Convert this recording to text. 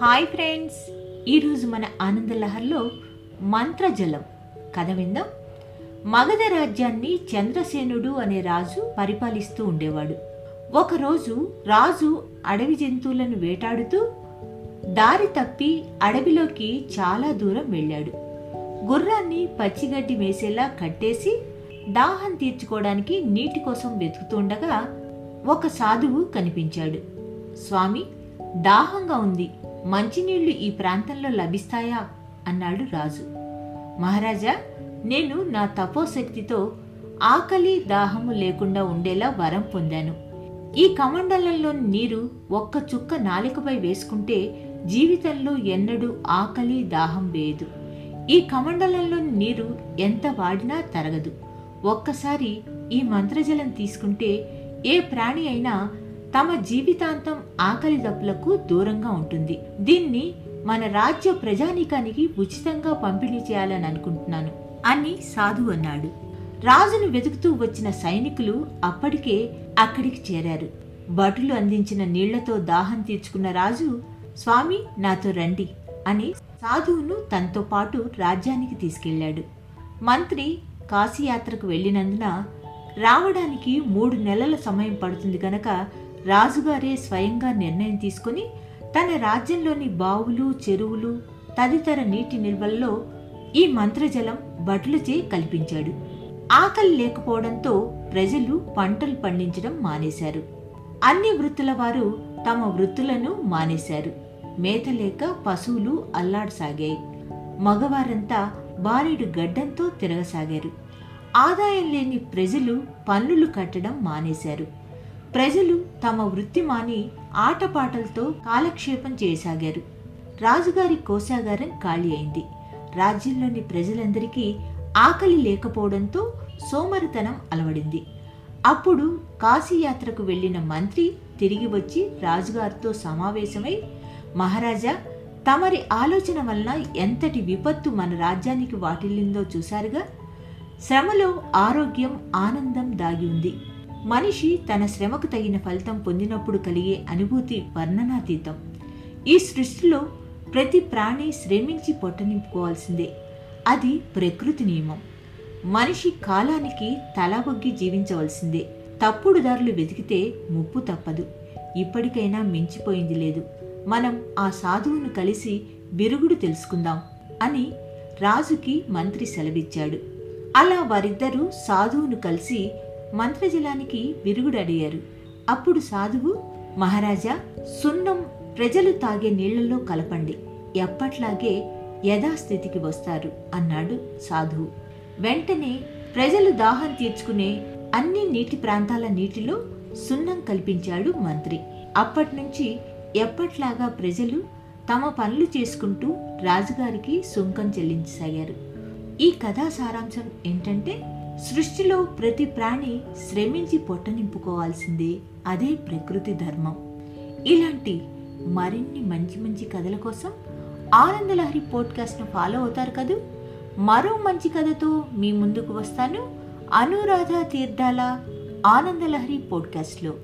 Hi friends. ఈరోజు మన ఆనందలహర్లో మంత్రజలం. కథ విందాం. మగధ రాజ్యాన్ని చంద్రసేనుడు అనే రాజు పరిపాలిస్తూ ఉండేవాడు. ఒకరోజు రాజు అడవి జంతువులను వేటాడుతూ దారి తప్పి అడవిలోకి చాలా దూరం వెళ్ళాడు. గుర్రాన్ని పచ్చిగడ్డి మేసేలా కట్టేసి దాహం తీర్చుకోవడానికి నీటి కోసం వెతుకుతుండగా ఒక సాధువు కనిపించాడు. స్వామి దాహంగా ఉంది. మంచినీళ్ళు ఈ ప్రాంతంలో లభిస్తాయా? అన్నాడు రాజు. మహారాజా నేను నా తపోశక్తితో ఆకలి దాహము లేకుండా ఉండేలా వరం పొందాను. ఈ కమండలంలోని నీరు ఒక్క చుక్క నాలికపై వేసుకుంటే జీవితంలో ఎన్నడూ ఆకలి దాహం వేయదు. ఈ కమండలంలోని నీరు ఎంత వాడినా తరగదు. ఒక్కసారి ఈ మంత్రజలం తీసుకుంటే ఏ ప్రాణి అయినా తమ జీవితాంతం ఆకలి దప్పులకు దూరంగా ఉంటుంది. దీన్ని మన రాజ్య ప్రజానీకానికి ఉచితంగా పంపిణీ చేయాలని అనుకుంటున్నాను అని సాధు అన్నాడు. రాజును వెతుకుతూ వచ్చిన సైనికులు అప్పటికే అక్కడికి చేరారు. భటులు అందించిన నీళ్ళతో దాహం తీర్చుకున్న రాజు స్వామి నాతో రండి అని సాధువును తనతో పాటు రాజ్యానికి తీసుకెళ్ళాడు. మంత్రి కాశీయాత్రకు వెళ్ళినందున రావడానికి మూడు నెలల సమయం పడుతుంది కనుక రాజుగారే స్వయంగా నిర్ణయం తీసుకుని తన రాజ్యంలోని బావులు చెరువులు తదితర నీటి నిల్వల్లో ఈ మంత్రజలం భటులచే కల్పించాడు. ఆకలి లేకపోవడంతో ప్రజలు పంటలు పండించడం మానేశారు. అన్ని వృత్తుల వారు తమ వృత్తులను మానేశారు. మేత లేక పశువులు అల్లాడసాగాయి. మగవారంతా బారెడు గడ్డంతో తిరగసాగారు. ఆదాయం లేని ప్రజలు పన్నులు కట్టడం మానేశారు. ప్రజలు తమ వృత్తి మాని ఆటపాటలతో కాలక్షేపం చేయసాగారు. రాజుగారి కోశాగారం ఖాళీ అయింది. రాజ్యంలోని ప్రజలందరికీ ఆకలి లేకపోవడంతో సోమరితనం అలవడింది. అప్పుడు కాశీయాత్రకు వెళ్ళిన మంత్రి తిరిగి వచ్చి రాజుగారితో సమావేశమై మహారాజా తమరి ఆలోచన వలన ఎంతటి విపత్తు మన రాజ్యానికి వాటిల్లిందో చూశారుగా. శ్రమలో ఆరోగ్యం ఆనందం దాగి ఉంది. మనిషి తన శ్రమకు తగిన ఫలితం పొందినప్పుడు కలిగే అనుభూతి వర్ణనాతీతం. ఈ సృష్టిలో ప్రతి ప్రాణి శ్రమించి పొట్ట నింపుకోవాల్సిందే. అది ప్రకృతి నియమం. మనిషి కాలానికి తలబొగ్గి జీవించవలసిందే. తప్పుడు దారులు వెతికితే ముప్పు తప్పదు. ఇప్పటికైనా మించిపోయింది లేదు. మనం ఆ సాధువును కలిసి బిరుగుడు తెలుసుకుందాం అని రాజుకి మంత్రి సెలవిచ్చాడు. అలా వారిద్దరూ సాధువును కలిసి మంత్రజలానికి విరుగుడడిగారు. అప్పుడు సాధువు మహారాజా సున్నం ప్రజలు తాగే నీళ్ళలో కలపండి. ఎప్పట్లాగే యథాస్థితికి వస్తారు అన్నాడు సాధువు. వెంటనే ప్రజలు దాహం తీర్చుకునే అన్ని నీటి ప్రాంతాల నీటిలో సున్నం కల్పించాడు మంత్రి. అప్పటినుంచి ఎప్పట్లాగా ప్రజలు తమ పనులు చేసుకుంటూ రాజుగారికి సుంకం చెల్లించసాగారు. ఈ కథా సారాంశం ఏంటంటే సృష్టిలో ప్రతి ప్రాణి శ్రమించి పొట్ట నింపుకోవాల్సిందే అదే ప్రకృతి ధర్మం. ఇలాంటి మరిన్ని మంచి మంచి కథల కోసం ఆనందలహరి పోడ్కాస్ట్ను ఫాలో అవుతారు కదూ? మరో మంచి కథతో మీ ముందుకు వస్తాను. అనురాధ తీర్థాల ఆనందలహరి పోడ్కాస్ట్లో.